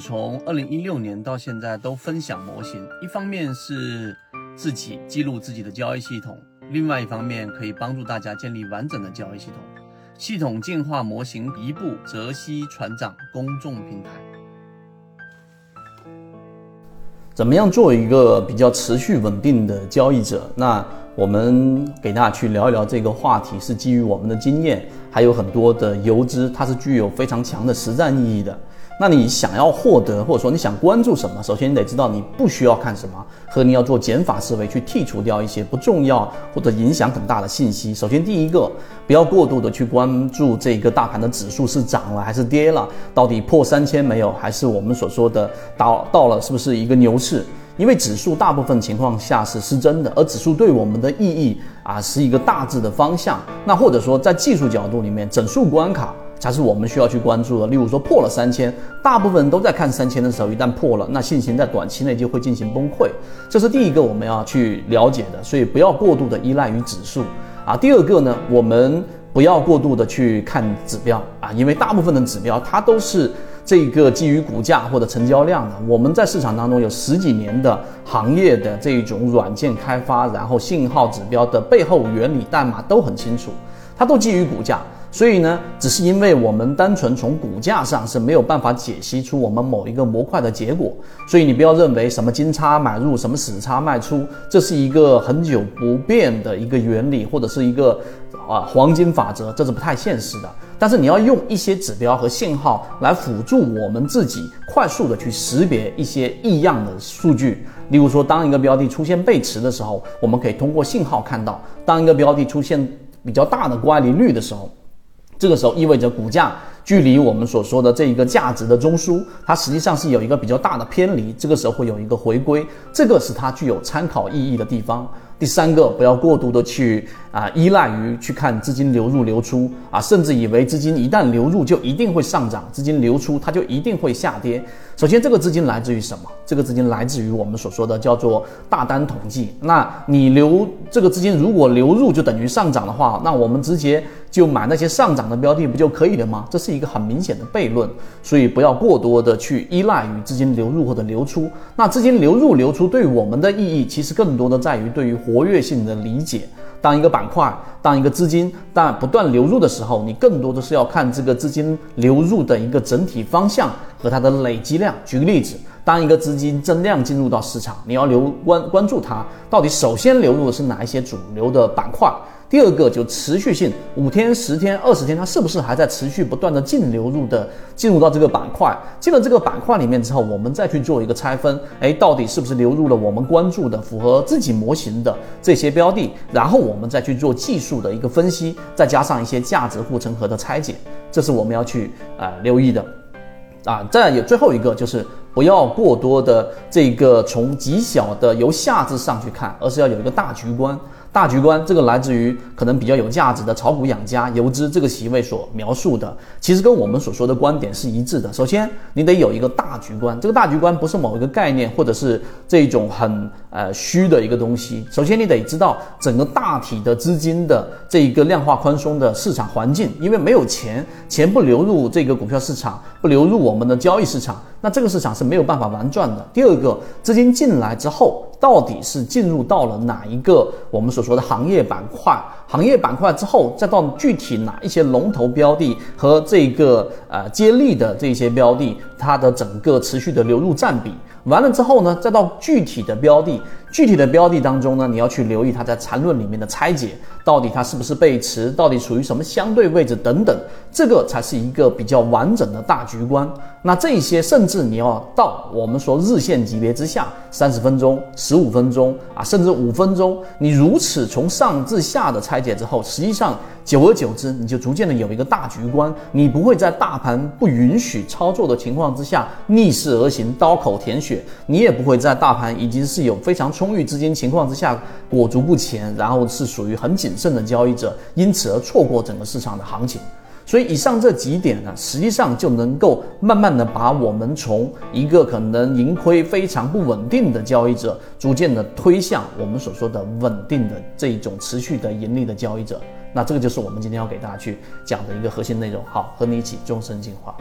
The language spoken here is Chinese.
从二零一六年到现在都分享模型，一方面是自己记录自己的交易系统，另外一方面可以帮助大家建立完整的交易系统。系统进化模型一步，泽西船长公众平台。怎么样做一个比较持续稳定的交易者？那我们给大家去聊一聊这个话题，是基于我们的经验，还有很多的游资，它是具有非常强的实战意义的。那你想要获得，或者说你想关注什么？首先你得知道你不需要看什么，和你要做减法思维去剔除掉一些不重要或者影响很大的信息。首先第一个，不要过度的去关注这个大盘的指数是涨了还是跌了，到底破三千没有，还是我们所说的到到了是不是一个牛市？因为指数大部分情况下是失真的，而指数对我们的意义啊是一个大致的方向。那或者说在技术角度里面，整数关卡。才是我们需要去关注的。例如说破了三千，大部分人都在看三千的时候，一旦破了，那信心在短期内就会进行崩溃。这是第一个我们要去了解的，所以不要过度的依赖于指数啊。第二个呢，我们不要过度的去看指标啊，因为大部分的指标它都是这个基于股价或者成交量的。我们在市场当中有十几年的行业的这种软件开发，然后信号指标的背后原理代码都很清楚，它都基于股价。所以呢，只是因为我们单纯从股价上是没有办法解析出我们某一个模块的结果，所以你不要认为什么金叉买入，什么死叉卖出，这是一个很久不变的一个原理，或者是一个啊黄金法则，这是不太现实的。但是你要用一些指标和信号来辅助我们自己快速的去识别一些异样的数据，例如说，当一个标的出现背驰的时候，我们可以通过信号看到；当一个标的出现比较大的乖离率的时候。这个时候意味着股价距离我们所说的这一个价值的中枢，它实际上是有一个比较大的偏离。这个时候会有一个回归，这个是它具有参考意义的地方。第三个，不要过度的去啊依赖于去看资金流入流出啊，甚至以为资金一旦流入就一定会上涨，资金流出它就一定会下跌。首先，这个资金来自于什么？这个资金来自于我们所说的叫做大单统计。那你流这个资金如果流入就等于上涨的话，那我们直接就买那些上涨的标的不就可以了吗？这是一个很明显的悖论。所以不要过多的去依赖于资金流入或者流出。那资金流入流出对我们的意义，其实更多的在于对于活跃性的理解。当一个板块，当一个资金但不断流入的时候，你更多的是要看这个资金流入的一个整体方向和它的累积量。举个例子，当一个资金增量进入到市场，你要留关关注它到底首先流入的是哪一些主流的板块。第二个就持续性，五天、十天、二十天，它是不是还在持续不断的净流入的进入到这个板块？进了这个板块里面之后，我们再去做一个拆分，哎，到底是不是流入了我们关注的、符合自己模型的这些标的？然后我们再去做技术的一个分析，再加上一些价值护城河的拆解，这是我们要去啊留意的。啊，再有最后一个就是不要过多的这个从极小的由下至上去看，而是要有一个大局观。大局观，这个来自于可能比较有价值的炒股养家游资这个席位所描述的，其实跟我们所说的观点是一致的。首先，你得有一个大局观，这个大局观不是某一个概念或者是这种很呃虚的一个东西。首先，你得知道整个大体的资金的这一个量化宽松的市场环境，因为没有钱，钱不流入这个股票市场，不流入我们的交易市场。那这个市场是没有办法玩转的。第二个，资金进来之后，到底是进入到了哪一个我们所说的行业板块？行业板块之后，再到具体哪一些龙头标的和这个呃接力的这些标的，它的整个持续的流入占比。完了之后呢，再到具体的标的，具体的标的当中呢，你要去留意它在缠论里面的拆解，到底它是不是背驰，到底处于什么相对位置等等，这个才是一个比较完整的大局观。那这些甚至你要到我们说日线级别之下，三十分钟、十五分钟啊，甚至五分钟，你如此从上至下的拆解之后，实际上。久而久之，你就逐渐的有一个大局观，你不会在大盘不允许操作的情况之下逆势而行，刀口舔血；你也不会在大盘已经是有非常充裕资金情况之下裹足不前，然后是属于很谨慎的交易者，因此而错过整个市场的行情。所以以上这几点呢，实际上就能够慢慢的把我们从一个可能盈亏非常不稳定的交易者，逐渐的推向我们所说的稳定的这一种持续的盈利的交易者。那这个就是我们今天要给大家去讲的一个核心内容。好，和你一起终身进化。